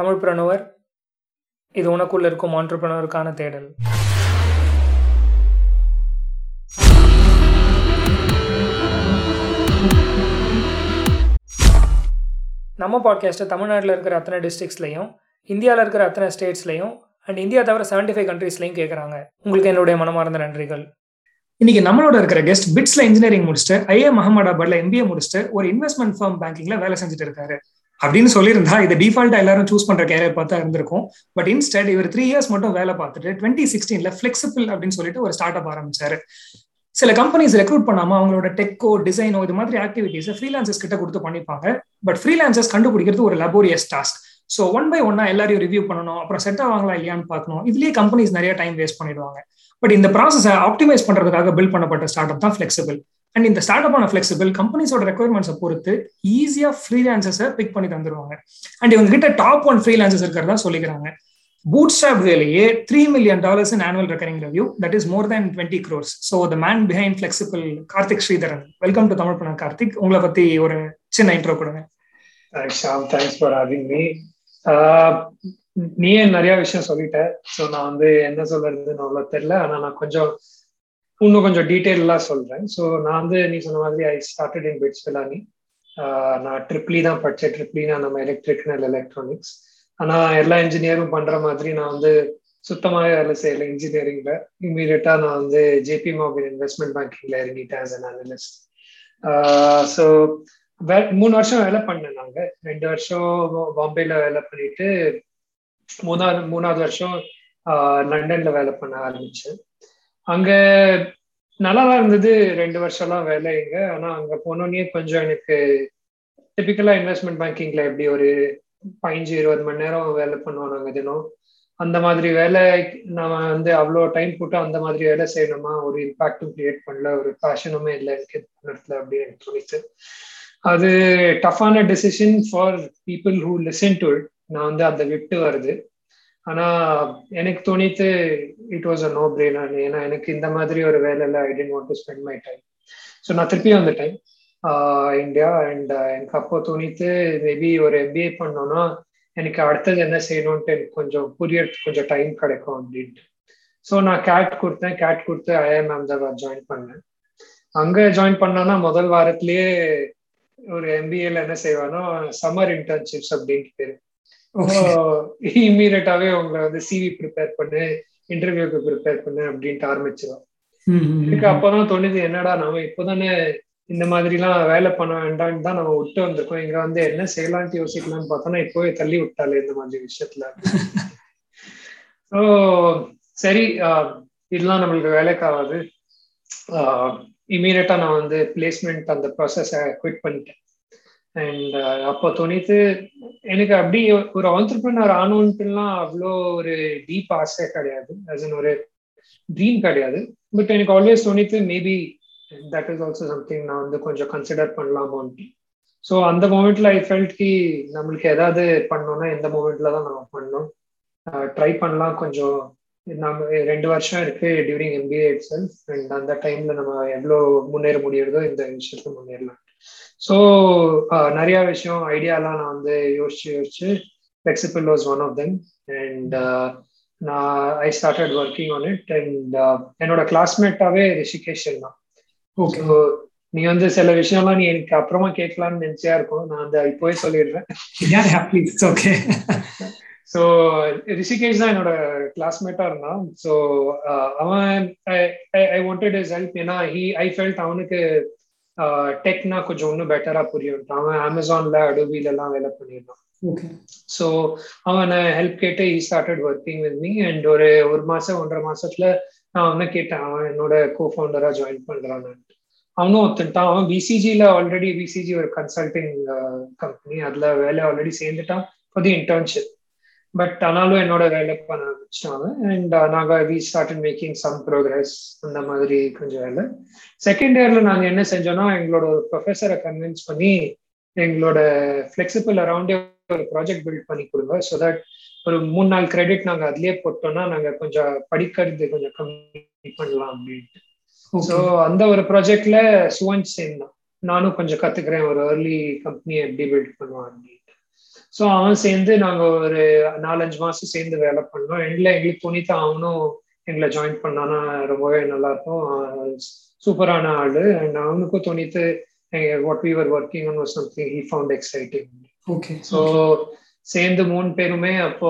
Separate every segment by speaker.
Speaker 1: தமிழ் பிரணுவர் இது உனக்குள்ள இருக்கும் ஆண்டர்பிரனருக்கான தேடல். நம்ம பாட்காஸ்ட்டை தமிழ்நாட்டில் இருக்கிற அத்தனை டிஸ்ட்ரிக்ஸ்லையும் இந்தியாவில் இருக்கிற அத்தனை ஸ்டேட்ஸ்லையும் அண்ட் இந்தியா தவிர செவன்டி ஃபைவ் கண்ட்ரீஸ்லையும் கேட்குறாங்க உங்களுக்கு என்னுடைய மனமார்ந்த நன்றிகள்.
Speaker 2: இன்னைக்கு நம்மளோட இருக்கிற கெஸ்ட் பிட்ஸ்ல இன்ஜினியரிங் முடிச்சுட்டு ஐஏ மஹமதாபாத்ல எம்பிஏ முடிச்சுட்டு ஒரு இன்வெஸ்ட்மெண்ட் ஃபார்ம் பேங்கிங்ல வேலை செஞ்சுட்டு இருக்காரு. அப்படின்னு சொல்லியிருந்தா இது டிஃபால்ட்டா எல்லாரும் சூஸ் பண்ற கேரியர் பார்த்தா இருந்திருக்கும். பட் இன்ஸ்டெட் இவர் த்ரீ இயர்ஸ் மட்டும் வேலை பார்த்துட்டு டுவெண்ட்டி சிக்ஸ்டீன்ல ஃபிளெக்சிபிள் அப்படின்னு சொல்லிட்டு ஒரு ஸ்டார்ட் அப் ஆரம்பிச்சாரு. சில கம்பெனிஸ் ரெக்ரூட் பண்ணாம அவங்களோட டெக்கோ டிசைனோ இது மாதிரி ஆக்டிவிட்டிஸ் ஃப்ரீலான்சர்ஸ் கிட்ட கொடுத்து பண்ணிப்பாங்க. பட் ஃப்ரீலான்சர்ஸ் கண்டுபிடிக்கிறது ஒரு laborious task so one by ஒன்னா எல்லாரையும் ரிவ்யூ பண்ணணும் அப்புறம் செட் ஆவாங்களா இல்லையான்னு பார்க்கணும். இதுலயே கம்பெனிஸ் நிறைய டைம் வேஸ்ட் பண்ணிடுவாங்க. பட் இந்த ப்ராசஸை ஆப்டிமைஸ் பண்றதுக்காக பில்ட் பண்ணப்பட்ட ஸ்டார்ட் அப் தான் ஃபிளெக்சிபிள் அண்ட் இந்த ஸ்டார்ட் அப் ஆன ஃபிளெக்சிபிள் கம்பெனிஸோட ரெக்குயர்மெண்ட்ஸை பொறுத்து ஈஸியா ஃப்ரீலான்சர்ஸை பிக் பண்ணி தந்துருவாங்க. அண்ட் இவங்க கிட்ட டாப் ஒன் ஃப்ரீலான்சர்ஸ் இருக்கிறதா சொல்லிக்கிறாங்க. பூட் ஸ்டாப் வேலையே three million dollars in annual recurring revenue that is more than twenty crores so the man behind Flexiple Karthik Sreedharan welcome to Tamil பண்ண கார்த்திக் உங்களை பத்தி ஒரு சின்ன இன்ட்ரோ கொடுங்க.
Speaker 3: Sham thanks for having me நீயே நிறைய விஷயம் சொல்லிட்ட. ஸோ நான் வந்து என்ன சொல்றதுன்னு அவ்வளோ தெரியல. ஆனா நான் கொஞ்சம் இன்னும் கொஞ்சம் டீட்டெயிலாக சொல்றேன். ஸோ நான் வந்து நீ சொன்ன மாதிரி I started in BITS Pilani நான் ட்ரிப்ளி தான் படித்தேன் ட்ரிப்ளினா நம்ம எலக்ட்ரிக்கல் எலக்ட்ரானிக்ஸ் ஆனா எல்லா இன்ஜினியரும் பண்ற மாதிரி நான் வந்து சுத்தமாகவே வேலை செய்யல. இன்ஜினியரிங்ல இம்மீடியட்டா நான் வந்து ஜேபி மோபின் இன்வெஸ்ட்மெண்ட் பேங்கிங்ல இறங்கிட்டேன் ஆஸ் அன் அனலிஸ்ட் ஸோ மூணு வருஷம் வேலை பண்ணேன் நாங்கள் ரெண்டு வருஷம் பாம்பேல வேலை பண்ணிட்டு மூணாவது மூணாவது வருஷம் லண்டன்ல வேலை பண்ண ஆரம்பிச்சேன். அங்க நல்லா தான் இருந்தது ரெண்டு வருஷம்லாம் வேலை இங்க. ஆனா அங்க போனோடனே கொஞ்சம் எனக்கு டிபிக்கலா இன்வெஸ்ட்மெண்ட் பேங்கிங்ல எப்படி ஒரு பதினஞ்சு இருபது மணி நேரம் வேலை பண்ணுவோம் நாங்க தினம். அந்த மாதிரி வேலை நான் வந்து அவ்வளோ டைம் போட்டு அந்த மாதிரி வேலை செய்யணுமா? ஒரு இம்பாக்டும் கிரியேட் பண்ணல. ஒரு பேஷனுமே இல்லை. எனக்கு இடத்துல அப்படின்னு எனக்கு தோணிச்சு. அது டஃப்பான decision for people who listen to நான் வந்து அதை விட்டு வருது. ஆனா எனக்கு தோணித்து it was a no brainer ஏன்னா எனக்கு இந்த மாதிரி ஒரு வேலையில I didn't want to spend my time so நான் திருப்பி வந்துட்டேன். இந்தியா அண்ட் எனக்கு அப்போ தோணித்து மேபி ஒரு எம்பிஏ பண்ணோம்னா எனக்கு அடுத்தது என்ன செய்யணும்ட்டு எனக்கு கொஞ்சம் புரியறதுக்கு கொஞ்சம் டைம் கிடைக்கும் அப்படின்ட்டு. ஸோ நான் கேட் கொடுத்தேன். கேட் கொடுத்து ஐஎம் அஹமதாபாத் ஜாயின் பண்ணேன். அங்கே ஜாயின் பண்ணோன்னா முதல் வாரத்திலேயே ஒரு எம்பிஏல என்ன செய்வானோ சம்மர் இன்டர்ன்ஷிப்ஸ் அப்படின்ட்டு பேரு. இம்மீடியட்டாவே உங்களை வந்து சிவி ப்ரிப்பேர் பண்ணு இன்டர்வியூக்கு ப்ரிப்பேர் பண்ணு அப்படின்ட்டு ஆரம்பிச்சிடும் எனக்கு அப்பதான் தோணுது என்னடா நாம இப்போதானே இந்த மாதிரி எல்லாம் வேலை பண்ண வேண்டாம்னு தான் நம்ம விட்டு வந்திருக்கோம். இங்க வந்து என்ன செய்யலாம்னு யோசிக்கலாம்னு பார்த்தோம்னா இப்போவே தள்ளி விட்டாலே இந்த மாதிரி விஷயத்துல. ஸோ சரி இதெல்லாம் நம்மளுக்கு வேலைக்காகாது இமீடியட்டா நான் வந்து பிளேஸ்மெண்ட் அந்த ப்ராசஸை குவிட் பண்ணிட்டேன். அண்ட் uh, அப்போ தோணித்து எனக்கு அப்படி ஒரு ஆண்டர்பிரினர் ஆனோன்ட்டுலாம் அவ்வளோ ஒரு டீப் ஆசை கிடையாது. அஸ் ஒரு ட்ரீம் கிடையாது. பட் எனக்கு always தோணித்து maybe that is also something நான் வந்து கொஞ்சம் கன்சிடர் பண்ணலாமோன்ட்டு. ஸோ அந்த மூமெண்ட்ல ஐ ஃபெல்ட் கி நம்மளுக்கு ஏதாவது பண்ணோம்னா எந்த மூமெண்ட்ல தான் நம்ம பண்ணோம். Uh, ட்ரை பண்ணலாம் கொஞ்சம். நம்ம ரெண்டு வருஷம் இருக்கு during MBA itself and அந்த டைம்ல நம்ம எவ்வளோ முன்னேற முடியுறதோ இந்த விஷயத்துல முன்னேறலாம். ஸோ நிறைய விஷயம் ஐடியாலாம் நான் வந்து யோசிச்சு யோசிச்சு Flexiple was one of them and நான் I started working on it and என்னோட கிளாஸ்மேட்டாவே ரிஷிகேஷன் தான். ஓகே நீ வந்து சில விஷயம்லாம் நீ எனக்கு அப்புறமா கேட்கலாம்னு நினைச்சியா இருக்கும் நான் அந்த இப்போவே சொல்லிடுறேன்.
Speaker 2: ஓகே
Speaker 3: ஸோ ரிஷிகேஷ் தான் என்னோட கிளாஸ்மேட்டா இருந்தான். ஸோ அவன் ஐ வாண்டட் இஸ் ஹெல்ப் ஏன்னா ஹி ஐ ஃபெல்ட் அவனுக்கு டெக்னா கொஞ்சம் இன்னும் பெட்டரா புரியும் அவன் அமேசான்ல அடோபில எல்லாம் வேலை பண்ணியிருந்தான். ஸோ அவன் ஹெல்ப் கேட்டு he started working with me and ஒரு ஒரு மாசம் ஒன்றரை மாசத்துல நான் அவனை கேட்டேன். அவன் என்னோட கோ ஃபவுண்டரா ஜாயின் பண்றான்னு. அவனும் ஒத்துட்டான் அவன் பிசிஜில ஆல்ரெடி பிசிஜி ஒரு கன்சல்டிங் கம்பெனி அதுல வேலை ஆல்ரெடி சேர்ந்துட்டான். ஃபார் தி இன்டர்ன்ஷிப் பட் ஆனாலும் என்னோட வேலை பண்ண ஆரம்பிச்சிட்டாங்க அண்ட் நாங்கள் we started making some progress அந்த மாதிரி கொஞ்சம் வேலை. செகண்ட் இயர்ல நாங்கள் என்ன செஞ்சோம்னா எங்களோட ஒரு ப்ரொஃபஸரை கன்வின்ஸ் பண்ணி எங்களோட ஃபிளெக்சிபிள் அரௌண்டே ஒரு ப்ராஜெக்ட் பில்ட் பண்ணி கொடுங்க. ஸோ தட் ஒரு மூணு நாள் கிரெடிட் நாங்கள் அதுலயே போட்டோம்னா நாங்கள் கொஞ்சம் படிக்கிறது கொஞ்சம் கம்மி பண்ணலாம் அப்படின்ட்டு. ஸோ அந்த ஒரு ப்ராஜெக்ட்ல சுவன் சேர்ந்தான். நானும் கொஞ்சம் கத்துக்கிறேன். ஒரு ஏர்லி கம்பெனியை எப்படி பில்ட் பண்ணுவான் அப்படின்ட்டு ஸோ அவன் சேர்ந்து நாங்க ஒரு நாலஞ்சு மாசம் சேர்ந்து வேலை பண்ணோம். எண்ட்ல எங்களுக்கு துணித்து அவனும் எங்களை ஜாயின் பண்ணானா ரொம்பவே நல்லா இருக்கும் சூப்பரான ஆளு. அண்ட் அவனுக்கும் துணித்து what we were working on something he found exciting
Speaker 2: okay
Speaker 3: so சேர்ந்து மூணு பேருமே அப்போ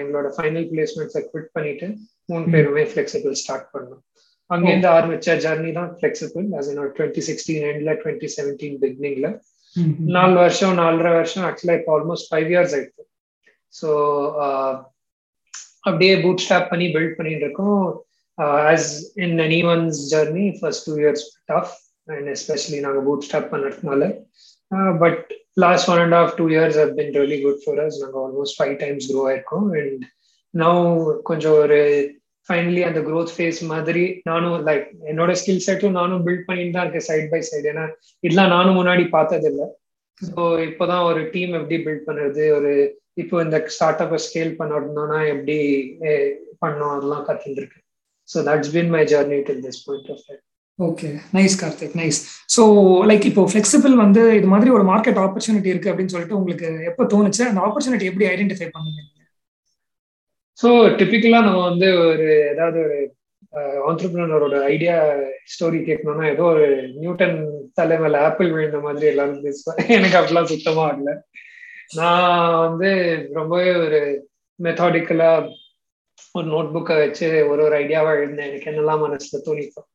Speaker 3: எங்களோட ஃபைனல் பிளேஸ்மெண்ட்ஸை குவிட் பண்ணிட்டு மூணு பேருமே ஃபிளெக்சிபிள் ஸ்டார்ட் பண்ணோம். அங்கேருந்து ஆரம்பிச்ச ஜர்னி தான் ஃபிளெக்சிபிள் அது என்னோட டுவெண்ட்டி சிக்ஸ்டீன் எண்ட்ல டுவெண்ட்டி செவன்டீன் பிகினிங்ல Mm-hmm. நாலு வருஷம் நாலரை வருஷம் ஆக்சுவலா இப்போ ஆல்மோஸ்ட் ஃபைவ் இயர்ஸ் ஆயிடுச்சு. ஸோ uh, அப்படியே பூட் ஸ்டாப் பண்ணி பில்ட் பண்ணிட்டு இருக்கோம். As in any one's journey first two years tough and especially நாங்கள் பூட் ஸ்டாப் பண்ணுறதுனால but last one and half two years have been really good for us நாங்கள் almost five times grow ஆயிருக்கோம். And now கொஞ்சம் ஒரு finally அந்த growth face மாதிரி நானும் like என்னோட ஸ்கில் செட்டும் நானும் பில்ட் பண்ணிட்டு தான் இருக்கேன் சைட் பை சைடு ஏன்னா இதெல்லாம் நானும் முன்னாடி பார்த்ததில்லை. ஸோ இப்போதான் ஒரு டீம் எப்படி பில்ட் பண்ணுறது ஒரு இப்போ இந்த ஸ்டார்ட் அப்பை ஸ்கேல் பண்ணணும்னா எப்படி பண்ணோம் அதெல்லாம் கற்றுட்டு இருக்கேன் so that's been my journey till this point of time
Speaker 2: okay nice Karthik nice so like இப்போ ஃபிளெக்சிபிள் வந்து இது மாதிரி ஒரு மார்க்கெட் ஆப்பர்ச்சுனிட்டி இருக்கு அப்படின்னு சொல்லிட்டு உங்களுக்கு எப்போ தோணுச்சு? அந்த ஆப்பர்ச்சுனிட்டி எப்படி ஐடென்டிஃபை பண்ணீங்க?
Speaker 3: ஸோ டிப்பிக்கலாக நம்ம வந்து ஒரு ஏதாவது ஒரு ஆண்டர்பிரினரோட ஐடியா ஸ்டோரி கேட்கணும்னா ஏதோ ஒரு நியூட்டன் தலைமையில ஆப்பிள் விழுந்த மாதிரி எல்லாரும் பேசுவேன் எனக்கு அப்படிலாம் சுத்தமா ஆகல நான் வந்து ரொம்பவே ஒரு மெத்தாடிக்கலா ஒரு நோட் புக்கை வச்சு ஒரு ஒரு ஐடியாவா எழுதினேன். எனக்கு என்னெல்லாம் மனசுல தோணிக்கும்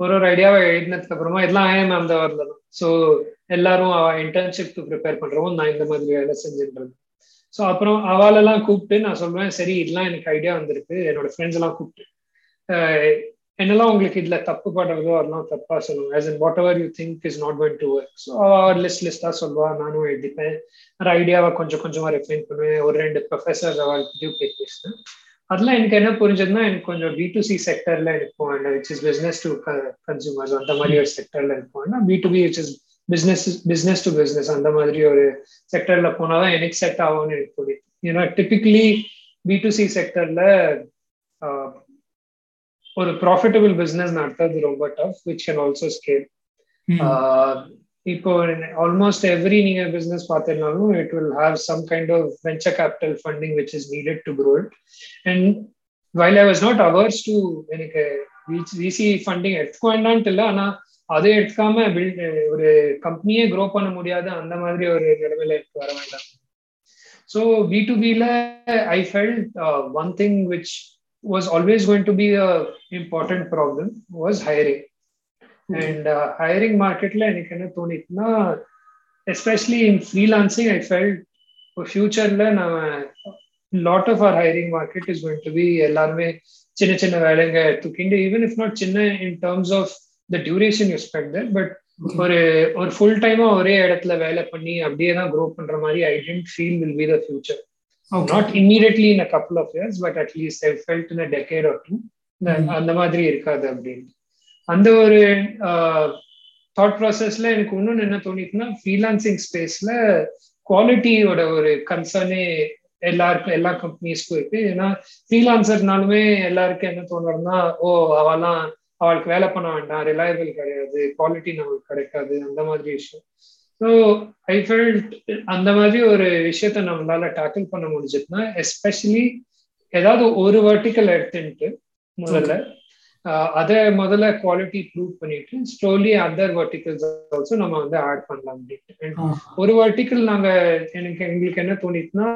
Speaker 3: ஒரு ஒரு ஐடியாவை எழுதினதுக்கு அப்புறமா எல்லாம் ஐஎம் அந்த வரல. ஸோ எல்லாரும் இன்டர்ன்ஷிப்க்கு ப்ரிப்பேர் பண்றவும் நான் இந்த மாதிரி வேலை செஞ்சுட்டு ஸோ அப்புறம் அவாலெல்லாம் கூப்பிட்டு நான் சொல்லுவேன் சரி இதெல்லாம் எனக்கு ஐடியா வந்திருக்கு. என்னோட ஃப்ரெண்ட்ஸ் எல்லாம் கூப்பிட்டு. என்னெல்லாம் உங்களுக்கு இதுல தப்பு படுறதோ அதெல்லாம் தப்பா சொல்லுவாங்க as in whatever you think is not going to work so our list லிஸ்டா சொல்லுவா நானும் எழுதிப்பேன். ஒரு ஐடியாவை கொஞ்சம் கொஞ்சமா ரெஃபைன் பண்ணுவேன். ஒரு ரெண்டு ப்ரொஃபஸர்ஸ் அவர்கிட்டயும் போய் பேசுவேன். அதெல்லாம் எனக்கு என்ன புரிஞ்சதுன்னா எனக்கு கொஞ்சம் பி டு சி செக்டர்ல இருப்போம் which is business to consumers அந்த மாதிரி ஒரு செக்டர்ல இருப்போம் B to B which is business business to business அந்த மாதிரி ஒரு செக்டர்ல போனாதான் எனக்கு செட் ஆகும்னு எனக்கு புரியுது. ஏன்னா டிபிக்கலி பி டு சி செக்டர்ல ஒரு ப்ராஃபிட்டபிள் பிசினஸ் நடத்துறது ரொம்ப tough which can also scale இப்போ ஆல்மோஸ்ட் எவ்ரி நீங்க பிசினஸ் பார்த்தீங்கனாலும் it will have some kind of venture capital funding which is needed to grow it and while I was not averse to எனக்கு VC funding எடுத்துக்க வேண்டான்ட்டு இல்லை ஆனா அதை எடுக்காம build ஒரு கம்பெனியே க்ரோ பண்ண முடியாத அந்த மாதிரி ஒரு நிலைமையில எனக்கு வர வேண்டாம். ஸோ பி டு பில I felt one thing which was always going to be a important problem was hiring and hiring மார்க்கெட்ல எனக்கு என்ன தோணிச்சுன்னா especially in freelancing I felt ஃபியூச்சர்ல நம்ம lot of our hiring market is going to be எல்லாருமே சின்ன சின்ன வேலைங்க தூக்கிண்டு ஈவன் இஃப் நாட் சின்ன in terms of the duration you spend but ஒரு ஒரு ஃபுல் டைமா ஒரே இடத்துல வேலை பண்ணி அப்படியே தான் க்ரோ பண்ற மாதிரி I tend feel will be the future not immediately in a couple of years but at least I felt in a decade or two அந்த மாதிரி இருக்காது அப்படின்னு. அந்த ஒரு தாட் ப்ராசஸ்ல எனக்கு இன்னொன்று என்ன தோணிச்சுன்னா ஃப்ரீலான்சிங் ஸ்பேஸ்ல குவாலிட்டியோட ஒரு கன்சர்னே எல்லாருக்கும் எல்லா கம்பெனிஸ்க்கும் இருக்கு. ஏன்னா ஃப்ரீலான்சர்னாலுமே எல்லாருக்கும் என்ன தோணுறதுன்னா ஓ அவெல்லாம் அவளுக்கு வேலை பண்ண வேண்டாம் ரிலையபிள் கிடையாது குவாலிட்டி நம்மளுக்கு கிடைக்காது அந்த மாதிரி விஷயம். ஸோ ஐ ஃபெல்ட் அந்த மாதிரி ஒரு விஷயத்த நம்மளால டேக்கிள் பண்ண முடிஞ்சதுன்னா எஸ்பெஷலி ஏதாவது ஒரு வெர்டிக்கல் எடுத்துட்டு முதல்ல அதை முதல்ல குவாலிட்டி ப்ரூவ் பண்ணிட்டு ஸ்லோலி அதர் வெர்டிகல்ஸ் ஆல்சோ நம்ம வந்து ஆட் பண்ணலாம் அப்படின்ட்டு. ஒரு வெர்டிக்கல் நாங்க எனக்கு எங்களுக்கு என்ன தோணிச்சுன்னா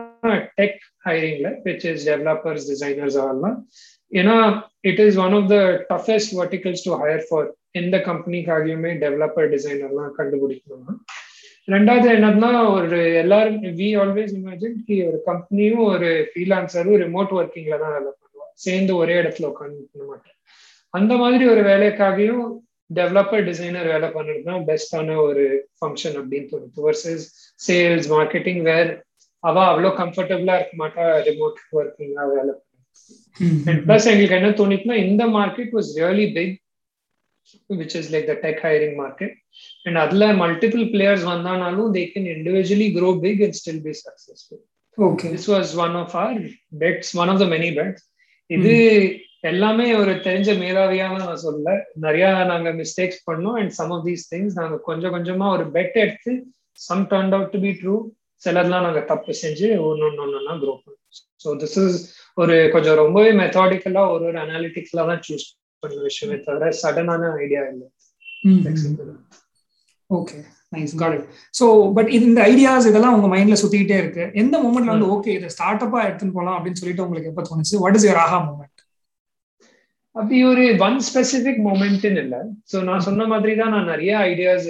Speaker 3: டெக் ஹைரிங்ல விச் இஸ் டெவலப்பர்ஸ் டிசைனர்ஸ் ஆகலாம் ஏன்னா it is one of the toughest verticals to hire for எந்த கம்பெனிக்காகவுமே டெவலப்பர் டிசைனர்லாம் கண்டுபிடிக்கணும்னா ரெண்டாவது என்னன்னா ஒரு எல்லாரும் வி ஆல்வேஸ் இமேஜின் கி ஒரு கம்பெனியும் ஒரு ஃப்ரீலான்சரும் ரிமோட் ஒர்க்கிங்ல தான் வேலை பண்ணுவாங்க. சேர்ந்து ஒரே இடத்துல உட்காந்து பண்ண மாட்டேன் அந்த மாதிரி ஒரு வேலைக்காகவும் டெவலப்பர் டிசைனர் வேலை பண்ணுறது தான் பெஸ்டான ஒரு ஃபங்க்ஷன் அப்படின்னு தோணுது. வர்சஸ் சேல்ஸ் மார்க்கெட்டிங் வேர் அவ அவ்வளோ கம்ஃபர்டபுளா இருக்க மாட்டா ரிமோட் ஒர்க்கிங்லாம் வேலை அண்ட் பிளஸ் எங்களுக்கு என்ன தோணிச்சுன்னா இந்த market was really big which is like the tech hiring market and அதுல multiple players வந்தானாலும் they can individually grow big and still be successful
Speaker 2: okay
Speaker 3: this was one of our bets one of the many bets இது எல்லாமே ஒரு தெரிஞ்ச மேதாவியான நான் சொல்ல நிறைய நாங்க mistakes பண்ணோம் and some of these things நாங்க கொஞ்சம் கொஞ்சமா ஒரு பெட் எடுத்து some turn out to be true சிலர்லாம் நாங்க தப்பு செஞ்சு ஒன்னு ஒன்னு க்ரோ பண்ணோம். ஸோ திஸ் இஸ் ஒரு கொஞ்சம் ரொம்பவே மெத்தாடிக்கலா ஒரு ஒரு அனாலிட்டிக்கலா தான் சூஸ் பண்ண விஷயமே தவிர சடனான ஐடியா இல்லை.
Speaker 2: Okay nice got it so but இந்த ஐடியாஸ் இதெல்லாம் உங்க மைண்ட்ல சுத்திக்கிட்டே இருக்கு. எந்த மூமெண்ட்ல வந்து ஓகே இதை ஸ்டார்ட் அப்பா எடுத்துன்னு போகலாம் அப்படின்னு சொல்லிட்டு உங்களுக்கு எப்போ தோணுச்சு? What is your aha moment
Speaker 3: அப்படி ஒரு ஒன் ஸ்பெசிபிக் மூமெண்ட்னு இல்லை. ஸோ நான் சொன்ன மாதிரி தான் நான் நிறைய ஐடியாஸ்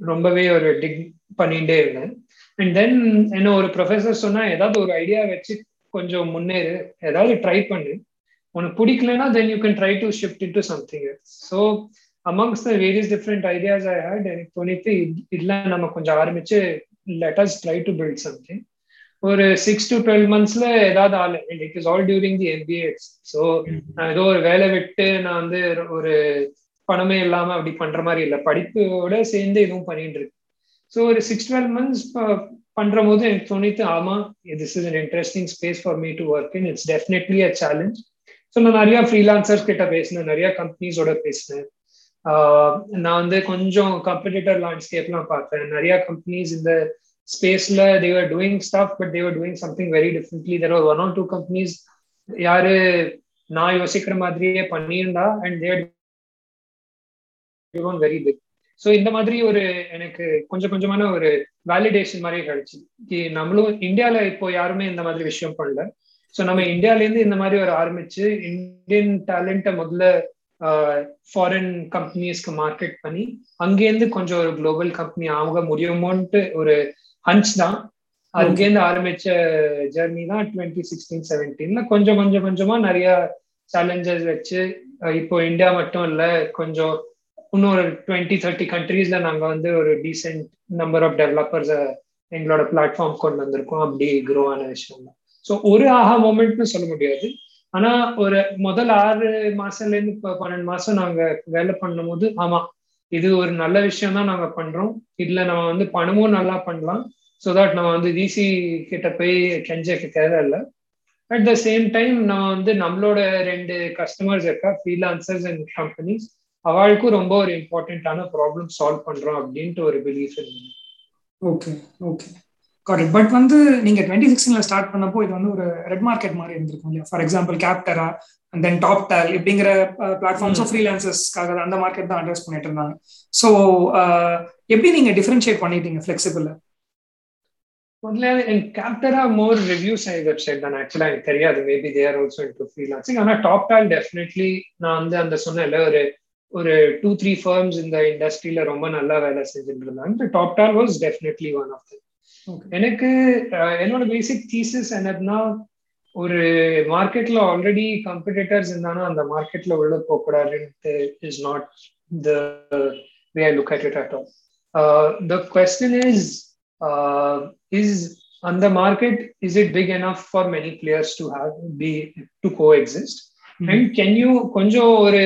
Speaker 3: ரொம்பவே ஒரு டிக் பண்ணிட்டே இருந்தேன். அண்ட் தென் என்ன ஒரு ப்ரொஃபஸர் சொன்னா ஏதாவது ஒரு ஐடியா வச்சு கொஞ்சம் முன்னேறு ஏதாவது ட்ரை பண்ணு. உனக்கு பிடிக்கலன்னா then you can try to shift in to something so amongst the various different ideas I had எனக்கு தோணித்து இல்லை நம்ம கொஞ்சம் ஆரம்பிச்சு let us try to build something ஒரு சிக்ஸ் டு டுவெல் மந்த்ஸ்ல ஏதாவது ஆள். It is all during the MBA so நான் ஏதோ ஒரு வேலை விட்டு நான் வந்து ஒரு பணமே இல்லாம அப்படி பண்ற மாதிரி இல்லை. படிப்போட சேர்ந்து இதுவும் பண்ணிட்டு இருக்கு ஸோ ஒரு சிக்ஸ் டுவெல் மந்த்ஸ் பண்ற போது எனக்கு தோணித்து ஆமா this is an interesting space for me to work in it's definitely a challenge so நான் நிறைய ஃப்ரீலான்சர்ஸ் கிட்ட பேசினேன் நிறைய கம்பெனிஸோட பேசினேன். நான் வந்து கொஞ்சம் காம்படிட்டர் லேண்ட்ஸ்கேப்லாம் பார்த்தேன். நிறைய கம்பெனிஸ் இந்த ஸ்பேஸ்ல they're doing stuff but they're doing something very differently there are one or two companies யாரு நான் யோசிக்கிற மாதிரியே பண்ணியிருந்தா and they're very big so இந்த மாதிரி ஒரு எனக்கு கொஞ்சம் கொஞ்சமான ஒரு வேலிடேஷன் மாதிரியே கிடைச்சு. நம்மளும் இந்தியால இப்போ யாருமே இந்த மாதிரி விஷயம் பண்ணல. ஸோ நம்ம இந்தியாலேருந்து இந்த மாதிரி ஒரு ஆரம்பிச்சு இந்தியன் டேலண்ட்டை முதல்ல ஃபாரின் கம்பெனிஸ்க்கு மார்க்கெட் பண்ணி அங்கேருந்து கொஞ்சம் ஒரு குளோபல் கம்பெனி ஆக முடியுமோன்ட்டு ஒரு ஹன்ச் தான். அங்கேருந்து ஆரம்பிச்ச ஜெர்னி தான் டுவெண்ட்டி சிக்ஸ்டீன் செவன்டீன்ல கொஞ்சம் கொஞ்சம் கொஞ்சமா நிறைய சேலஞ்சஸ் வச்சு இப்போ இந்தியா மட்டும் இல்ல கொஞ்சம் இன்னும் ஒரு டுவெண்ட்டி தேர்ட்டி கண்ட்ரீஸ்ல நாங்க வந்து ஒரு டீசென்ட் நம்பர் ஆஃப் டெவலப்பர்ஸ் எங்களோட பிளாட்ஃபார்ம் கொண்டு வந்திருக்கோம். அப்படி க்ரோ ஆன விஷயம் தான் ஸோ ஒரு ஆஹா மூமெண்ட்னு சொல்ல முடியாது. ஆனா ஒரு முதல் ஆறு மாசம்ல இருந்து இப்போ பன்னெண்டு மாசம் நாங்க வேலை பண்ணும் போது ஆமா இது ஒரு நல்ல விஷயம் தான் நாங்க பண்றோம். இதுல நம்ம வந்து பணமும் நல்லா பண்ணலாம். ஸோ தட் நம்ம வந்து விசி கிட்ட போய் கெஞ்சக்கு தேவையில்லை அட் த சேம் டைம் நான் வந்து நம்மளோட ரெண்டு கஸ்டமர்ஸ் இருக்கா ஃப்ரீலான்சர்ஸ் அண்ட் கம்பெனிஸ் அவளுக்கும் ரொம்ப ஒரு இம்பார்ட்டன்டான ப்ராப்ளம் சால்வ் பண்றோம் அப்படின்ட்டு ஒரு பிலீஃப் இருந்தது
Speaker 2: ஓகே ஓகே கரெக்ட் பட் வந்து நீங்க டுவெண்ட்டி சிக்ஸ்டீன்ல ஸ்டார்ட் பண்ணப்போ இது வந்து ஒரு ரெட் மார்க்கெட் மாதிரி இருந்திருக்கும் இல்லையா? For example Capterra and then Toptal இப்படிங்கிற பிளாட்ஃபார்ம்ஸும் ஃப்ரீலான்சர்ஸ்க்காக அந்த மார்க்கெட் தான் அட்ரஸ் பண்ணிட்டு இருந்தாங்க. ஸோ எப்படி நீங்க டிஃபரன்ஷியேட் பண்ணிட்டீங்க ஃபிளெக்சிபிள்
Speaker 3: முதல்ல என் கேப்டரா மோர் ரிவ்யூஸ் ஆகி வெப்சைட் தான். ஆக்சுவலா எனக்கு தெரியாது. Maybe there also into freelancing ஆனா டாப் டால் டெஃபினெட்லி நான் வந்து அந்த சொன்னேன்ல ஒரு ஒரு டூ த்ரீ ஃபர்ம்ஸ் இந்த இண்டஸ்ட்ரியில ரொம்ப நல்லா வேலை செஞ்சுட்டு இருந்தாங்க Toptal was definitely one of them எனக்கு என்னோட பேசிக் தீசிஸ் என்னதுன்னா ஒரு மார்க்கெட்ல ஆல்ரெடி கம்படிட்டர்ஸ் இருந்தாலும் அந்த மார்க்கெட்ல உள்ள போகக்கூடாதுன்ட்டு is not the way I look at it at all the question is is அந்த market is it big enough for many players to have be to coexist and can you கொஞ்சம் ஒரு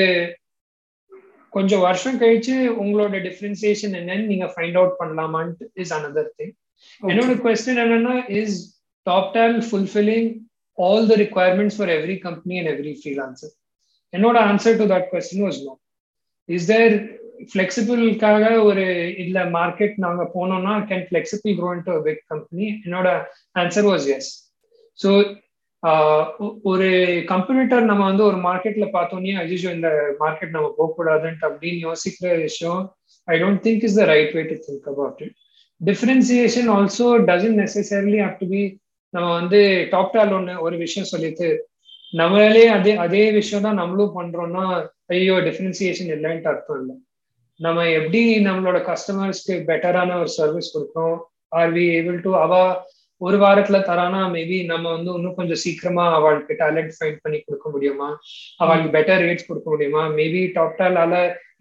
Speaker 3: கொஞ்சம் வருஷம் கழிச்சு உங்களோட டிஃபரன்சியேஷன் என்னன்னு நீங்க find out பண்ணலாமான்ட்டு இஸ் அனதர் திங் என்னோட கொஸ்டின் என்னன்னா is Toptal fulfilling all the requirements for every company and every freelancer என்னோட answer to that question was no is there ஃபிளெக்சிபிள்காக ஒரு இல்ல மார்க்கெட் நாங்க போனோம்னா can Flexiple grow to big company என்னோட answer was yes so ஒரு competitor நம்ம வந்து ஒரு மார்க்கெட்ல பார்த்தோன்னே அஜிஷோ இந்த மார்க்கெட் நம்ம போகக்கூடாதுன்ட்டு அப்படின்னு யோசிக்கிற விஷயம் I don't think is the right way to think about it differentiation also doesn't necessarily have to be நம்ம வந்து டாப்டால் ஒன்று ஒரு விஷயம் சொல்லிட்டு நம்மளாலே அதே அதே விஷயம் தான் நம்மளும் பண்றோம்னா ஐயோ டிஃபரன்சியேஷன் இல்லைன்ட்டு அர்த்தம் இல்லை. நம்ம எப்படி நம்மளோட கஸ்டமர்ஸ்க்கு பெட்டரான ஒரு சர்வீஸ் கொடுக்கணும்? ஆர் வி ஏபிள் டு அவா ஒரு வாரத்துல தரானா மேபி நம்ம வந்து இன்னும் கொஞ்சம் சீக்கிரமா அவளுக்கு டேலண்ட் ஃபைண்ட் பண்ணி கொடுக்க முடியுமா? அவளுக்கு பெட்டர் ரேட்ஸ் கொடுக்க முடியுமா? மேபி டாப் டாலால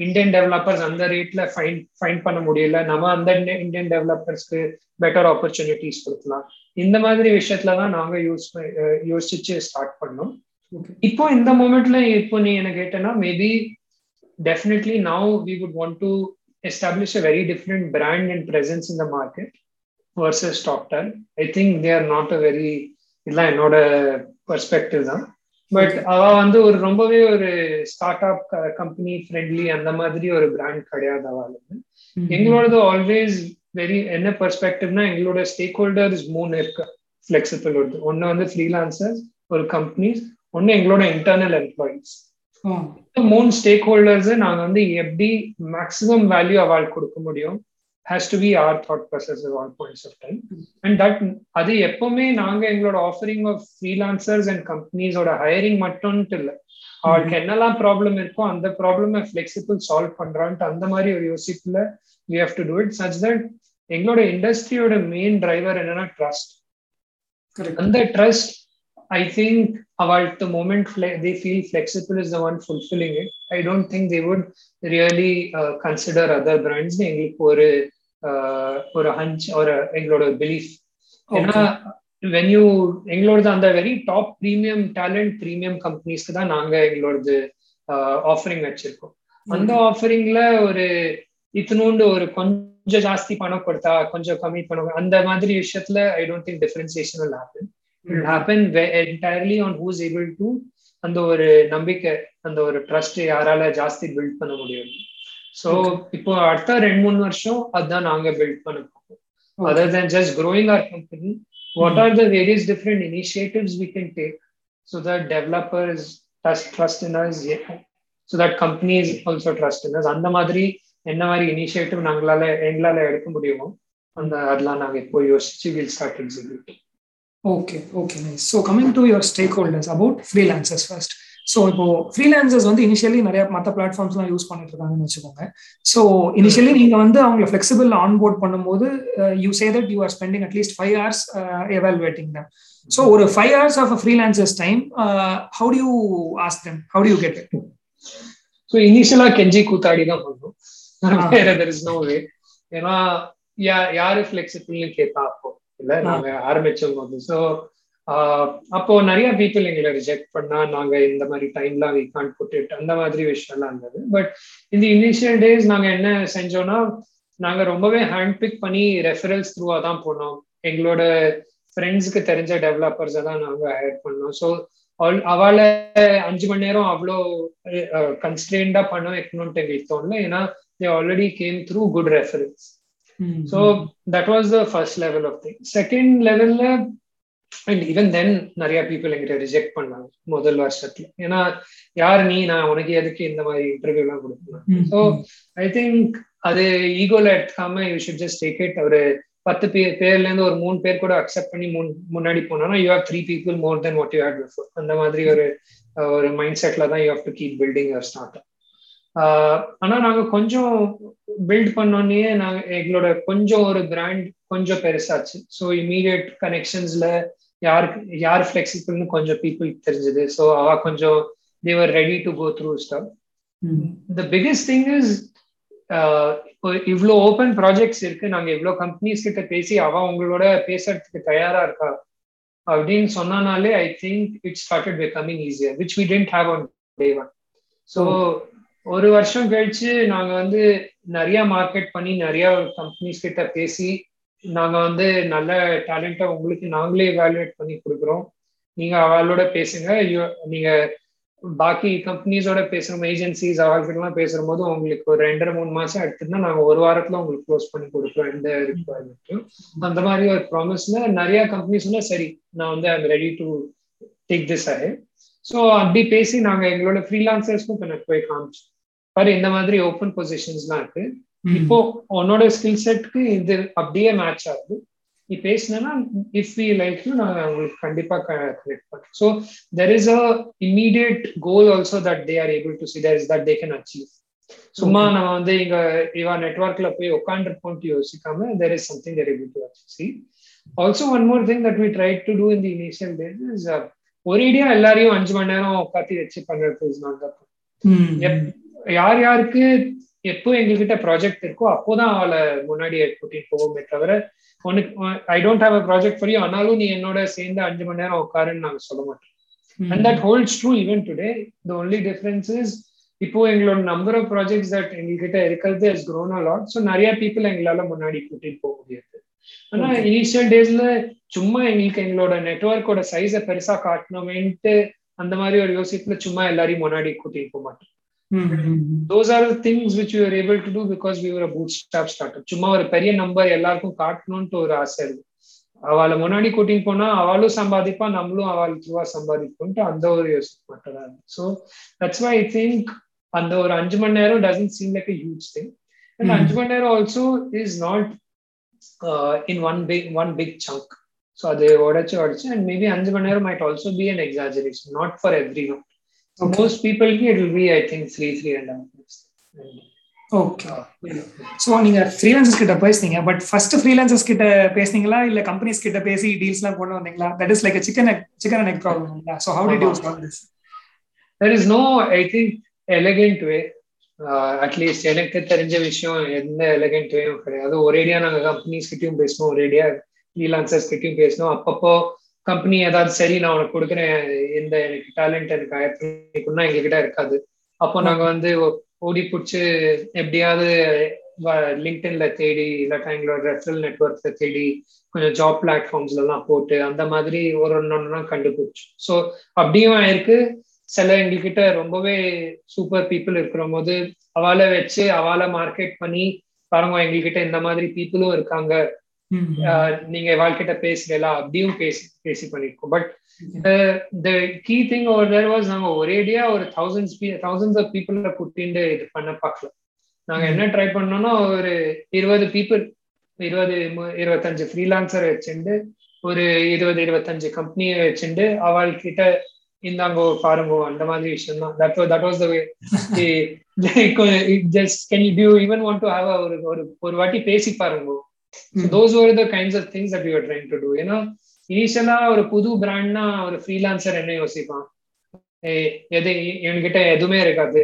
Speaker 3: இந்தியன் டெவலப்பர்ஸ் அந்த ரேட்ல ஃபைன் ஃபைன் பண்ண முடியல. நம்ம அந்த இந்தியன் டெவலப்பர்ஸ்க்கு பெட்டர் ஆப்பர்ச்சுனிட்டிஸ் கொடுக்கலாம். இந்த மாதிரி விஷயத்துல தான் நாங்க யூஸ் யோசிச்சு ஸ்டார்ட் பண்ணோம். இப்போ இந்த மூமெண்ட்ல இப்போ நீ என்ன கேட்டேன்னா maybe definitely now we would want to establish a very different brand and presence in the market versus Toptal I think they are not a very இதெல்லாம் என்னோட பெர்ஸ்பெக்டிவ் தான். பட் அவ வந்து ஒரு ரொம்பவே ஒரு ஸ்டார்ட் அப் கம்பெனி ஃப்ரெண்ட்லி அந்த மாதிரி ஒரு பிராண்ட் கிடையாது அவளுக்கு எங்களோடது ஆல்வேஸ் வெரி என்ன பெர்ஸ்பெக்டிவ்னா எங்களோட ஸ்டேக் ஹோல்டர்ஸ் மூணு இருக்கு. ஃபிளெக்சிபிள் வருது ஒன்னு வந்து ஃப்ரீலான்சர்ஸ் ஒரு கம்பெனிஸ் ஒன்னு எங்களோட இன்டர்னல் எம்ப்ளாயிஸ் மூணு ஸ்டேக் ஹோல்டர்ஸ் நாங்க வந்து எப்படி மேக்ஸிமம் வேல்யூ அவார்ட் கொடுக்க முடியும்? Has to be our thought process all points of time and that அது எப்பவுமே நாங்க எங்களோட ஆஃபரிங் ஆஃப் ஃப்ரீலான்சர்ஸ் அண்ட் கம்பெனிஸோட ஹையரிங் மட்டும்ட்டு இல்லை. அவளுக்கு என்னெல்லாம் ப்ராப்ளம் இருக்கோ அந்த ப்ராப்ளம் ஃபிளெக்சிபிள் சால்வ் பண்றான்ட்டு அந்த மாதிரி ஒரு யோசிப்புல we have to do it such that எங்களோட இண்டஸ்ட்ரியோட மெயின் டிரைவர் என்னன்னா ட்ரஸ்ட் அந்த ட்ரஸ்ட் ஐ திங்க் அவளுக்கு moment they feel Flexiple is the one fulfilling it I don't think they would really consider other brands எங்களுக்கு ஒரு ஒரு hunch ஒரு எங்களோட பிலீஃப் ஏன்னா வென் யூ எங்களோடது அந்த very top premium talent premium கம்பெனிஸ்க்கு தான் நாங்க எங்களோடது ஆஃபரிங் வச்சிருக்கோம். அந்த ஆஃபரிங்ல ஒரு இத்தினோண்டு ஒரு கொஞ்சம் ஜாஸ்தி பணம் கொடுத்தா கொஞ்சம் கம்மி பணம் அந்த மாதிரி விஷயத்துல I don't think differentiation will happen it happen entirely on who's able to அந்த ஒரு நம்பிக்கை அந்த ஒரு ட்ரஸ்ட் யாரால ஜாஸ்தி பில்ட் பண்ண முடியும். ஸோ இப்போ அடுத்த ரெண்டு மூணு வருஷம் அதுதான் நாங்க பில்ட் பண்ண போறோம். Other than just growing our company what are the various different initiatives we can take so that developers trust, trust in us so that companies also trust in us? அந்த மாதிரி என்ன மாதிரி இனிஷியேட்டிவ் நாங்களால எங்களால எடுக்க முடியுமோ அந்த அதெல்லாம் நாங்க இப்போ யோசிச்சு will start
Speaker 2: execute okay okay nice so coming to your stakeholders about freelancers first so இப்போ ஃப்ரீலான்சர்ஸ் வந்து இனிஷியலி நிறைய மற்ற பிளாட்ஃபார்ம்ஸ்லாம் யூஸ் பண்ணிட்டு இருக்காங்கன்னு வச்சுக்கோங்க. ஸோ இனிஷியலி நீங்க வந்து அவங்களை ஃபிளெக்சிபிள் ஆன்போர்ட் பண்ணும்போது you say that you are spending at least five hours evaluating them so ஒரு five hours of freelancers time how do you ask them how do you get it
Speaker 3: so இனிஷியலா கெஞ்சி கூத்தாடி தான் பண்ணோம். வேற there is no வே ஏன்னா யாரு ஃபிளெக்சிபிள்னு கேட்பா அப்போ? இல்ல நாங்க ஆரம்பிச்சோம் போது ஸோ அப்போ நிறைய பீப்புள் எங்களை ரிஜெக்ட் பண்ணா நாங்க இந்த மாதிரி டைம்லாம் வி கான் புட் இட் அந்த மாதிரி விஷயம்லாம் இருந்தது. பட் இந்த இனிஷியல் டேஸ் நாங்க என்ன செஞ்சோம்னா நாங்க ரொம்பவே ஹேண்ட் பிக் பண்ணி ரெஃபரன்ஸ் த்ரூவா தான் போனோம். எங்களோட ஃப்ரெண்ட்ஸுக்கு தெரிஞ்ச டெவலப்பர்ஸை தான் நாங்க ஹையர் பண்ணோம். ஸோ அவளை அஞ்சு மணி நேரம் அவ்வளோ கன்ஸ்டன்டா பண்ண வைக்கணும்ட்டு எங்களுக்கு தோணல. ஏன்னா they already came through good reference so that was the first level of thing second லெவல்ல அண்ட் ஈவன் தென் நிறைய பீப்புள் எங்கிட்ட ரிஜெக்ட் பண்ணாங்க முதல் வருஷத்துல. ஏன்னா யார் நீ? நான் உனக்கு எதுக்கு இந்த மாதிரி இன்டர்வியூ எல்லாம் கொடுக்கணும்? ஸோ ஐ திங்க் அது ஈகோல எடுக்காம you should just take it ஒரு பத்து பேர் பேர்ல இருந்து ஒரு மூணு பேர் கூட அக்செப்ட் பண்ணி முன்னாடி போனோம்னா you have three people more than what you had before அந்த மாதிரி ஒரு ஒரு மைண்ட் செட்ல தான் you have to keep building your start ஆனா நாங்க கொஞ்சம் பில்ட் பண்ணோன்னே நாங்க எங்களோட கொஞ்சம் ஒரு பிராண்ட் கொஞ்சம் பெருசாச்சு. ஸோ இமீடியட் கனெக்ஷன்ஸ்ல யாருக்கு யார் ஃபிளெக்சிபிள்னு கொஞ்சம் பீப்புள் தெரிஞ்சது. ஸோ அவ கொஞ்சம் they're ready to go through stuff the biggest thing is இவ்வளோ ஓப்பன் ப்ராஜெக்ட்ஸ் இருக்கு. நாங்க இவ்வளோ கம்பெனிஸ் கிட்ட பேசி அவ உங்களோட பேசுறதுக்கு தயாரா இருக்கா? அப்படின்னு சொன்னாலே I think it started becoming easier which we tend have on day one so ஒரு வருஷம் கழிச்சு நாங்க வந்து நிறைய மார்க்கெட் பண்ணி நிறைய கம்பெனிஸ் கிட்ட பேசி நாங்க வந்து நல்ல டேலண்டா உங்களுக்கு நாங்களே எவாலுவேட் பண்ணி கொடுக்குறோம். நீங்க அவளோட பேசுங்க. நீங்க பாக்கி கம்பெனிஸோட பேசுறோம் ஏஜென்சிஸ் அவர்கிட்டலாம் பேசுற போது உங்களுக்கு ஒரு ரெண்டரை மூணு மாசம் எடுத்துனா நாங்க ஒரு வாரத்துல உங்களுக்கு க்ளோஸ் பண்ணி கொடுக்குறோம் எந்த ரிக்வயர்மெண்ட்டும் அந்த மாதிரி ஒரு ப்ராமிஸ்ல நிறைய கம்பெனிஸ்ல சரி நான் வந்து I'm ready to take this ahead so அப்படி பேசி நாங்க எங்களோட ஃப்ரீலான்சர்ஸ்க்கும் எனக்கு போய் காமிச்சோம். பாரு இந்த மாதிரி ஓப்பன் பொசிஷன்ஸ்லாம் இருக்கு. இப்போ உன்னோட ஸ்கில் செட்க்கு இது அப்படியே மேட்ச் ஆகுது. நீ பேசினா இஃப் வி லைக் யூ நான் உங்களுக்கு கண்டிப்பா கனெக்ட் பண்றேன். So there is a immediate goal also that they are able to see there is that they can achieve சும்மா நம்ம வந்து இங்க இவா நெட்ஒர்க்ல போய் உட்காந்துருப்போம்ட்டு யோசிக்காம there is something they're able to see also one more thing that we try to do in the initial days is ஒரேடியா எல்லாரையும் அஞ்சு மணி நேரம் உட்காந்து வச்சு பண்றது இஸ் நாட் யார் யாருக்கு எப்போ எங்ககிட்ட ப்ராஜெக்ட் இருக்கோ அப்போதான் அவளை முன்னாடி கூட்டிட்டு போவோமே தவிர உனக்கு I don't have a project for you ஆனாலும் நீ என்னோட சேர்ந்து அஞ்சு மணி நேரம் உட்காருன்னு நாங்க சொல்ல மாட்டோம். And that holds true even today the only difference is இப்போ எங்களோட நம்பர் ஆஃப் ப்ராஜெக்ட்ஸ் தட் எங்ககிட்ட இருக்கிறது is grown a lot so நிறைய பீப்புள் எங்களால முன்னாடி கூட்டிட்டு போக முடியாது. ஆனா இனிஷியல் டேஸ்ல சும்மா எங்களுக்கு எங்களோட நெட்ஒர்க்கோட சைஸை பெருசா காட்டணுமேன்ட்டு அந்த மாதிரி ஒரு யோசிப்புல சும்மா எல்லாரையும் முன்னாடி கூட்டிட்டு போக மாட்டோம். Those are things which you are able to do because we ஒரு பூட் ஸ்டாப் ஸ்டார்ட் சும்மா ஒரு பெரிய நம்பர் எல்லாருக்கும் காட்டணும்ட்டு ஒரு ஆசை இருக்கு அவளை முன்னாடி கூட்டின்னு போனா அவளும் சம்பாதிப்பா நம்மளும் அவள் த்ரூவா சம்பாதிப்போம்ட்டு அந்த ஒரு யோசிக்க மட்டும் தான் so that's why I think அந்த ஒரு அஞ்சு மணி நேரம் doesn't seem like a huge thing and அஞ்சு மணி நேரம் also is not in one big one big chunk so அது உடைச்சு உடைச்சு அண்ட் மேபி அஞ்சு மணி நேரம் might also be an exaggeration not for every one most பீப்புளுக்கு it will be I think three three and half
Speaker 2: okay so நீங்க freelancers கிட்ட பேசுனீங்க பட் ஃபர்ஸ்ட் ஃப்ரீலான்சர்ஸ் கிட்ட பேசுனீங்களா? இல்ல கம்பெனிஸ் கிட்ட பேசி டீல்ஸ்லாம் கொண்டு வந்தீங்களா? That is like chicken chicken egg problem so how did you solve this there
Speaker 3: is no I think elegant way at least எனக்கு தெரிஞ்ச விஷயம் எந்த எலகென்ட் வேயும் கிடையாது. ஒரேடியா நாங்க கம்பெனிஸ் கிட்டயும் பேசணும் ஒரேடியா ஃப்ரீலான்சர்ஸ் கிட்டயும் பேசணும் அப்பப்போ கம்பெனி ஏதாவது சரி நான் உனக்கு கொடுக்குறேன். இந்த எனக்கு டேலண்ட் எனக்கு ஆயிரத்துனா எங்க கிட்ட இருக்காது. அப்போ நாங்க வந்து ஓடி பிடிச்சி எப்படியாவது லிங்க்டின்ல தேடி இல்லாட்டா எங்களோட ரெஃபரல் நெட்ஒர்க்ல தேடி கொஞ்சம் ஜாப் பிளாட்ஃபார்ம்ஸ்ல எல்லாம் போட்டு அந்த மாதிரி ஒரு ஒன்னொன்னா கண்டுபிடிச்சோம் ஸோ அப்படியும் ஆயிருக்கு. சில எங்ககிட்ட ரொம்பவே சூப்பர் பீப்புள் இருக்கிற போது அவளை வச்சு அவளை மார்க்கெட் பண்ணி பாருங்க எங்ககிட்ட இந்த மாதிரி பீப்புளும் இருக்காங்க. நீங்க வாழ்க்கிட்ட பேசுறீங்களா அப்படியும் பேசி பேசி பண்ணிருக்கோம். But the key thing over there was நாங்க ஒரேடியா ஒரு தௌசண்ட்ஸ் தௌசண்ட்ஸ் ஆஃப் பீப்புள கூட்டிட்டு இது பண்ண பார்க்கல. நாங்க என்ன ட்ரை பண்ணோம்னா ஒரு இருபது பீப்புள் இருபது இருபத்தஞ்சு ஃப்ரீலான்சர் வச்சுட்டு ஒரு இருபது இருபத்தஞ்சு கம்பெனியை வச்சுட்டு அவள்கிட்ட இந்தாங்கோ பாருங்கோ அந்த மாதிரி விஷயம் தான் that that was the way just can you do even want to have ஒரு ஒரு வாட்டி பேசி பாருங்கோ. Those are the kinds of things that you trying to do ஏன்னா இனிஷியலா ஒரு புது பிராண்ட்னா ஒரு ஃப்ரீலான்சர் என்ன யோசிப்பான்? எது இவன்கிட்ட எதுவுமே இருக்காது.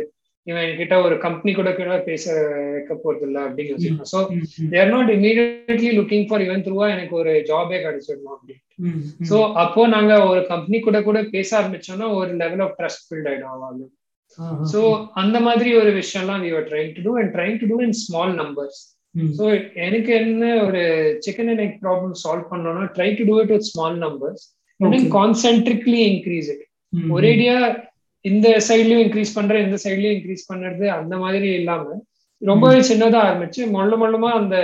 Speaker 3: இவன் என்கிட்ட ஒரு கம்பெனி கூட கூட பேச வைக்க போறது இல்லை அப்படின்னு யோசிப்பான். So they're not immediately looking for இவன் த்ரூவா எனக்கு ஒரு ஜாபே கிடைச்சிடணும் அப்படின்னு. ஸோ அப்போ நாங்க ஒரு கம்பெனி கூட கூட பேச ஆரம்பிச்சோம்னா ஒரு லெவல் ஆஃப் ட்ரஸ்ட் பில்ட் ஆயிடும் அவங்க ஸோ அந்த மாதிரி ஒரு விஷயம்லாம் we are trying to do and trying to do in small numbers so எனக்கு என்ன ஒரு chicken and egg problem solve பண்ணோம்னா try to do it with small numbers concentrically increase it ஒரேடியா இந்த சைட்லயும் இன்க்ரீஸ் பண்ற இந்த சைட்லயும் இன்க்ரீஸ் பண்றது அந்த மாதிரி இல்லாம ரொம்பவே சின்னதா ஆரம்பிச்சு மொள்ள மொள்ளமா அந்த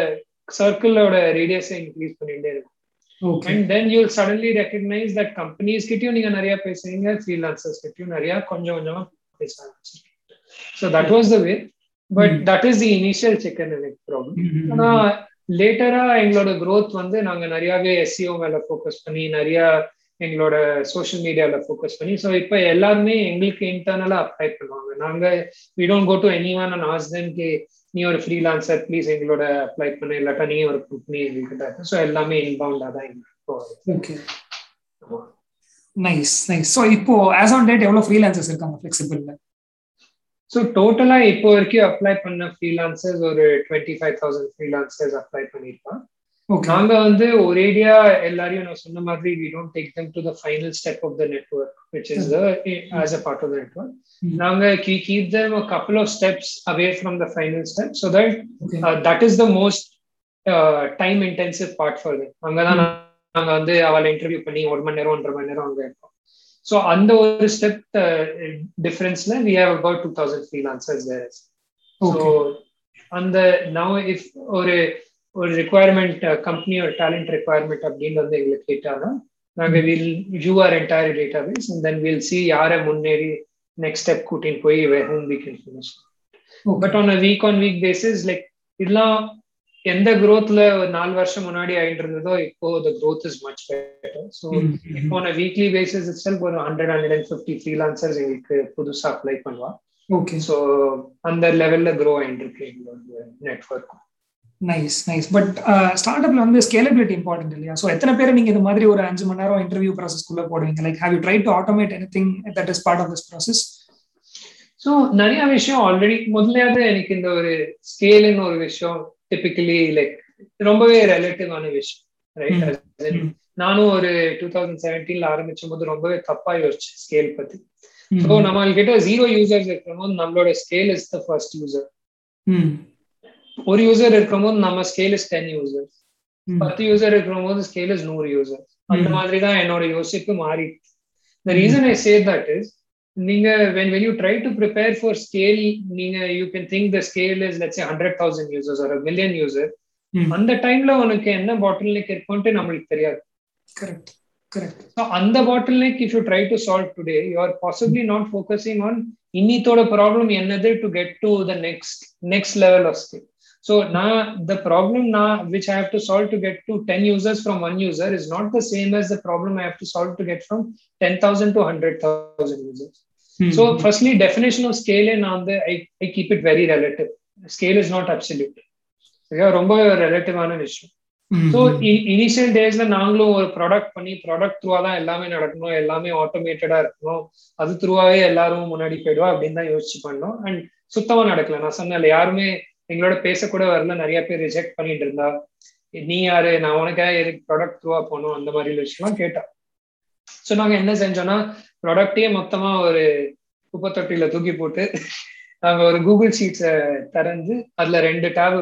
Speaker 3: சர்க்கிளோட ரேடியஸை இன்க்ரீஸ் பண்ணிட்டே இருக்கும். And then you suddenly recognise that companies கிட்டயும் நீங்க நிறைய பேசுறீங்க ஃப்ரீலான்சர்ஸ் கிட்டயும் நிறைய கொஞ்சம் கொஞ்சமா பேச ஆரம்பிச்சிருக்கீங்க. So that was the way but that is the initial chicken எனக்கு ப்ராப்ளம் ஆனா லேட்டரா எங்களோட க்ரோத் வந்து நாங்க நிறையவே எஸ்சிஓ மேல ஃபோக்கஸ் பண்ணி நிறைய எங்களோட சோஷியல் மீடியால ஃபோக்கஸ் பண்ணி. ஸோ இப்போ எல்லாருமே எங்களுக்கு இன்டர்னலா அப்ளை பண்ணுவாங்க. நாங்க we don't go to any one and as then K நீ ஒரு ஃப்ரீலான்சர் ப்ளீஸ் எங்களோட அப்ளை பண்ண. இல்லாட்டா நீ ஒரு கம்பெனி எங்ககிட்ட ஸோ எல்லாமே இன்பவுண்டா தான்
Speaker 2: ஓகே நைஸ் நைஸ் ஸோ இப்போ ஆஸ் ஆன் டேட் எவ்வளோ ஃப்ரீலான்சர்ஸ் இருக்காங்க ஃபிளெக்சிபிள்ல
Speaker 3: ஸோ டோட்டலா இப்போ வரைக்கும் அப்ளை பண்ண ஃப்ரீலான்சர்ஸ் ஒரு twenty five thousand freelancers apply பண்ணியிருக்கான் நாங்க வந்து ஒரேடியா எல்லாரையும் நான் சொன்ன மாதிரி we don't take them to the final step of the network which is as a part of the network நாங்க key keep them a couple of steps away from the final step so that that is the most time intensive part for them அங்கதான் நாங்க வந்து அவளை interview பண்ணி ஒரு மணி நேரம் ஒன்றரை மணி நேரம் அங்க இருக்கோம். ஸோ அந்த ஒரு step டிஃபரன்ஸ்ல we have about two thousand freelancers there so அந்த நவ் இஃப் ஒரு ஒரு ரெக்குவயர்மெண்ட் கம்பெனி ஒரு டேலண்ட் ரெக்குவயர்மெண்ட் அப்படின்னு வந்து எங்களுக்கு கேட்டாங்கன்னா நாங்கள் will view our entire database and then will see யாரை முன்னேறி நெக்ஸ்ட் ஸ்டெப் கூட்டின்னு போய் home week information but on a week on week basis like இதெல்லாம் எந்த க்ரோத்ல ஒரு நாலு வருஷம் முன்னாடி ஆயிட்டு இருந்ததோ இப்போ the growth is much better so இப்போ ஆன் வீக்லி பேசிஸ் இட்ஸ் ஒரு hundred hundred and fifty freelancers எங்களுக்கு புதுசாக அப்ளை பண்ணுவா.
Speaker 2: ஓகே
Speaker 3: ஸோ அந்த லெவல்ல க்ரோ ஆயிட்டு இருக்கு எங்களோட network
Speaker 2: nice nice but start அப்ல வந்து ஸ்கேலபிலிட்டி இம்பார்ட்டன்ட் இல்லையா? ஸோ எத்தனை பேர் நீங்க இந்த மாதிரி ஒரு அஞ்சு மணி நேரம் இன்டர்வியூ ப்ராசஸ்க்குள்ள போடுவீங்க? Like have you try to automate any thing that is part of this process
Speaker 3: so நிறைய விஷயம் ஆல்ரெடி முதலையாவது எனக்கு இந்த ஒரு ஸ்கேலுன்னு ஒரு விஷயம் டிபிக்கலி லைக் ரொம்பவே ரிலேட்டிவான விஷயம் ரைட் நானும் ஒரு டூ தௌசண்ட் செவன்டீன்ல ஆரம்பிச்சும் போது ரொம்பவே தப்பா யோசிச்சேன் ஸ்கேல் பத்தி. ஸோ நம்ம கிட்ட ஜீரோ யூசர்ஸ் இருக்கும் போது நம்மளோட scale is the first user ஒரு யூசர் இருக்கும் போது நம்ம ஸ்கேல் இஸ் டென் யூசர்ஸ் பத்து யூசர் இருக்கிற போது ஸ்கேல் இஸ் நூறு யூசர் அந்த மாதிரி தான் என்னோட யோசிப்பு மாறி. The reason I say that is நீங்க when when you try to prepare for scale நீங்க you can think the scale is let's say 100,000 users or a million user அந்த டைம்ல உனக்கு என்ன பாட்டில் நெக் இருக்கும்ட்டு நம்மளுக்கு தெரியாது
Speaker 2: கரெக்ட் கரெக்ட்
Speaker 3: ஸோ அந்த bottleneck if you try to solve today you are possibly not focusing on இன்னித்தோட problem என்னது to get to the next next level of skill So now the problem now which I have to solve to get to 10 users from one user is not the same as the problem I have to solve to get from 10,000 to 100,000 users. Mm-hmm. So firstly, definition of scale and on the I, I keep it very relative. Scale is not absolute. ரொம்ப ரிலேட்டிவான விஷயம். So initial டேஸ்ல நாங்களும் ஒரு product பண்ணி product த்ரூவா தான் எல்லாமே நடக்கணும் எல்லாமே ஆட்டோமேட்டடா இருக்கணும். அது த்ரூவாவே எல்லாரும் முன்னாடி போயிடுவா அப்படின்னு தான் யோசிச்சு பண்ணோம். அண்ட் சுத்தமா நடக்கல. நான் சொன்னேன் யாருமே எங்களோட பேசக்கூட வரல. நிறைய பேர் ரிஜெக்ட் பண்ணிட்டு இருந்தா. நீ யாரு? நான் உனக்காக எதுக்கு ப்ராடக்ட் த்ரூவா போகணும்? அந்த மாதிரி விஷயம்லாம் கேட்டா. ஸோ நாங்க என்ன செஞ்சோம்னா ப்ராடக்டே மொத்தமா ஒரு குப்பை தொட்டியில தூக்கி போட்டு நாங்க ஒரு கூகுள் ஷீட்ஸை திறந்து அதுல ரெண்டு டேப்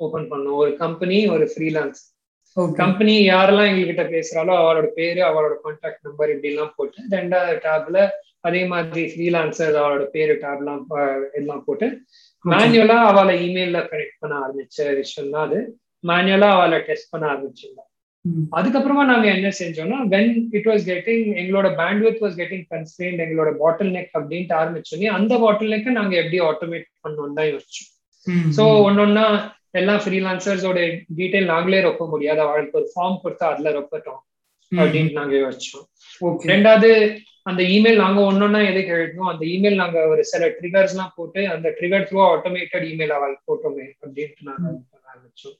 Speaker 3: ஓபன் பண்ணோம். ஒரு கம்பெனி ஒரு ஃப்ரீலான்ஸ் கம்பெனி யாரெல்லாம் எங்ககிட்ட பேசுறாலோ அவளோட பேரு அவளோட கான்டாக்ட் நம்பர் இப்படி எல்லாம் போட்டு ரெண்டாவது டேப்ல அதே மாதிரி ஃப்ரீலான்சர் அவளோட பேரு டேப்லாம் எல்லாம் போட்டு மேனுவலா அவளை இமெயில்ல கனெக்ட் பண்ண ஆரம்பிச்ச விஷயம் தான் அது மேனுவலா அவளை டெஸ்ட் பண்ண ஆரம்பிச்சிருந்தோம் அதுக்கப்புறமா நாங்க என்ன செஞ்சோம்னா வென் இட் வாஸ் கெட்டிங் எங்களோட பேண்ட்வித் வாஸ் கெட்டிங் கன்ஸ்டெயின்ட் எங்களோட பாட்டில் நெக் அப்படின்ட்டு ஆரம்பிச்சோன்னே அந்த பாட்டில் நெக்கை நாங்க எப்படி ஆட்டோமேட் பண்ணணும் தான் யோசிச்சோம். ஸோ ஒன்னொன்னா எல்லா ஃப்ரீலான்சர்ஸோட டீடைல் நாங்களே ரொப்ப முடியாது அவளுக்கு ஒரு ஃபார்ம் கொடுத்தா அதுல ரொப்பட்டோம் அப்படின்னு நாங்க யோசிச்சோம். ரெண்டாவது அந்த இமெயில் நாங்க ஒன்னொன்னா எதுக்கு எழுதணும் அந்த இமெயில் நாங்க ஒரு சில ட்ரிகர்ஸ் எல்லாம் போட்டு அந்த ட்ரிகர் த்ரூ ஆட்டோமேட்டட் இமெயில் அவளுக்கு போட்டோமே அப்படின்ட்டு நாங்க ஆரம்பிச்சோம்.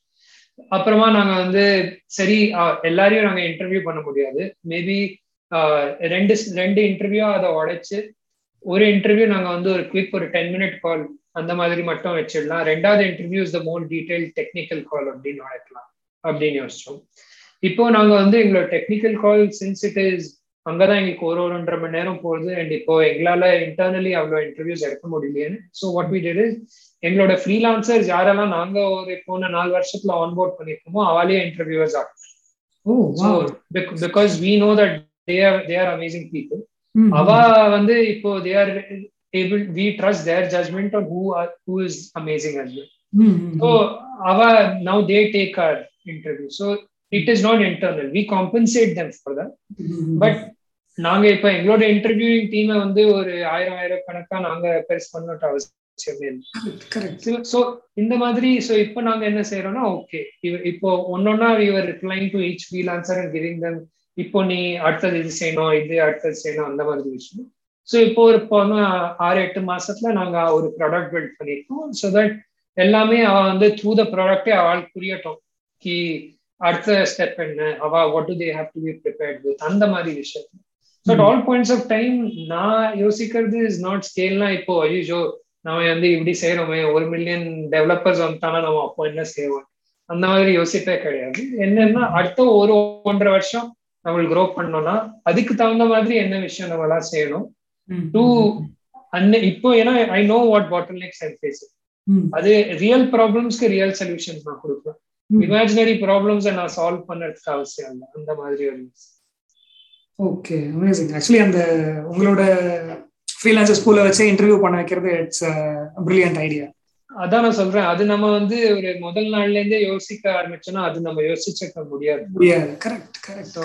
Speaker 3: அப்புறமா நாங்க வந்து சரி எல்லாரையும் நாங்க இன்டர்வியூ பண்ண முடியாது. மேபி ரெண்டு ரெண்டு இன்டர்வியூ அதை உடைச்சு ஒரு இன்டர்வியூ நாங்க வந்து ஒரு குவிக் ஒரு டென் மினிட் கால் அந்த மாதிரி மட்டும் வச்சிடலாம். ரெண்டாவது interview is the more detail technical call அப்படின்னு உடைக்கலாம் அப்படின்னு யோசிச்சோம். இப்போ நாங்க வந்து எங்களோட technical call since it is அங்கதான் எங்களுக்கு ஒரு ஒரு ஒன்றரை மணி நேரம் போகுது அண்ட் இப்போ எங்களால இன்டர்னலி அவ்வளோ இன்டர்வியூஸ் எடுக்க முடியலையேன்னு ஸோ வாட் வி டிட் எங்களோட ஃப்ரீலான்சர்ஸ் யாரெல்லாம் நாங்க ஒரு போன நாலு வருஷத்துல ஆன்போர்ட் பண்ணிருக்கோமோ அவளே இன்டர்வியூவர்ஸ் ஆகும் because we know that they are they are amazing people அவ வந்து இப்போ they are their judgment on who are who is amazing as well. mm-hmm. so our now they take our interview. So it is not internal. We compensate them for that. mm-hmm. but நாங்க இப்ப எங்களோட interviewing டீமை வந்து ஒரு ஆயிரம் ஆயிரம் கணக்கா நாங்க பெருசு பண்ண ஸோ இந்த மாதிரி ஸோ இப்போ நாங்க என்ன செய்யறோம்னா ஓகே இப்போ ஒன்னொன்னா you're replying to each freelancer and giving them இப்போ நீ அடுத்தது இது செய்யணும் இது அடுத்தது செய்யணும் அந்த மாதிரி விஷயம். ஸோ இப்போ ஒரு போன ஆறு எட்டு மாசத்துல நாங்க ஒரு ப்ராடக்ட் பில்ட் பண்ணியிருக்கோம் ஸோ தட் எல்லாமே அவ வந்து த்ரூ த ப்ராடக்டே அவள் புரியட்டும். கி அடுத்த ஸ்டெப் என்ன? அவ what do they have to be prepared with அந்த மாதிரி விஷயம் at all points of time நான் யோசிக்கிறது இஸ் நாட் ஸ்கேல்னா இப்போ ஐயோ நம்ம வந்து இப்படி செய்யறோமே ஒரு மில்லியன் டெவலப்பர்ஸ் வந்துட்டானா நம்ம அப்போ என்ன செய்வோம்? அந்த மாதிரி யோசிப்பே கிடையாது. என்னன்னா அடுத்த ஒரு ஒன்றரை வருஷம் நம்மளுக்கு க்ரோ பண்ணோம்னா அதுக்கு தகுந்த மாதிரி என்ன விஷயம் நம்ம எல்லாம் செய்யணும் டு அன்ன இப்போ ஏன்னா I know what bottlenecks face அது ரியல் ப்ராப்ளம்ஸ்க்கு ரியல் சொல்யூஷன்ஸ் நான் கொடுப்பேன். இமேஜினரி ப்ராப்ளம்ஸ் நான் சால்வ் பண்ணுறதுக்கு அவசியம் இல்லை. அந்த மாதிரி ஒரு
Speaker 2: ஓகே அமேசிங் ஆக்சுவலி அந்த உங்களோட ஃப்ரீலான்சர் ஸ்கூல்ல வச்சு இன்டர்வியூ பண்ண வைக்கிறது இட்ஸ் பிரில்லியன்ட் ஐடியா
Speaker 3: அதான் நான் சொல்றேன். அது நம்ம வந்து ஒரு முதல் நாள்ல இருந்தே யோசிக்க ஆரம்பிச்சோம்னா அது நம்ம யோசிச்சிருக்க முடியாது.
Speaker 2: முடியாது. Correct correct
Speaker 3: so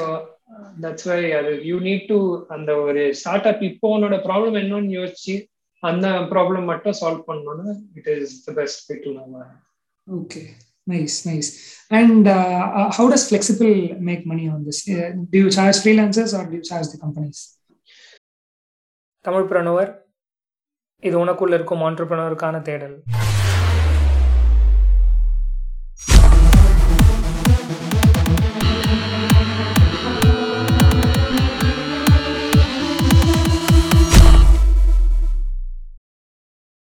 Speaker 3: that's why அது யூ நீட் டு அந்த ஒரு ஸ்டார்ட் அப் இப்போ உன்னோட ப்ராப்ளம் என்னன்னு யோசிச்சு அந்த ப்ராப்ளம் மட்டும் சால்வ் பண்ணணும்னா it is the best way to நம்ம
Speaker 2: okay how does flexible make money on this? Uh, do you charge freelancers or do you charge the companies?
Speaker 1: Tamil Pranavar இது உனக்குள்ள இருக்கும் ஆண்டர்பிரனருக்கான தேடல்.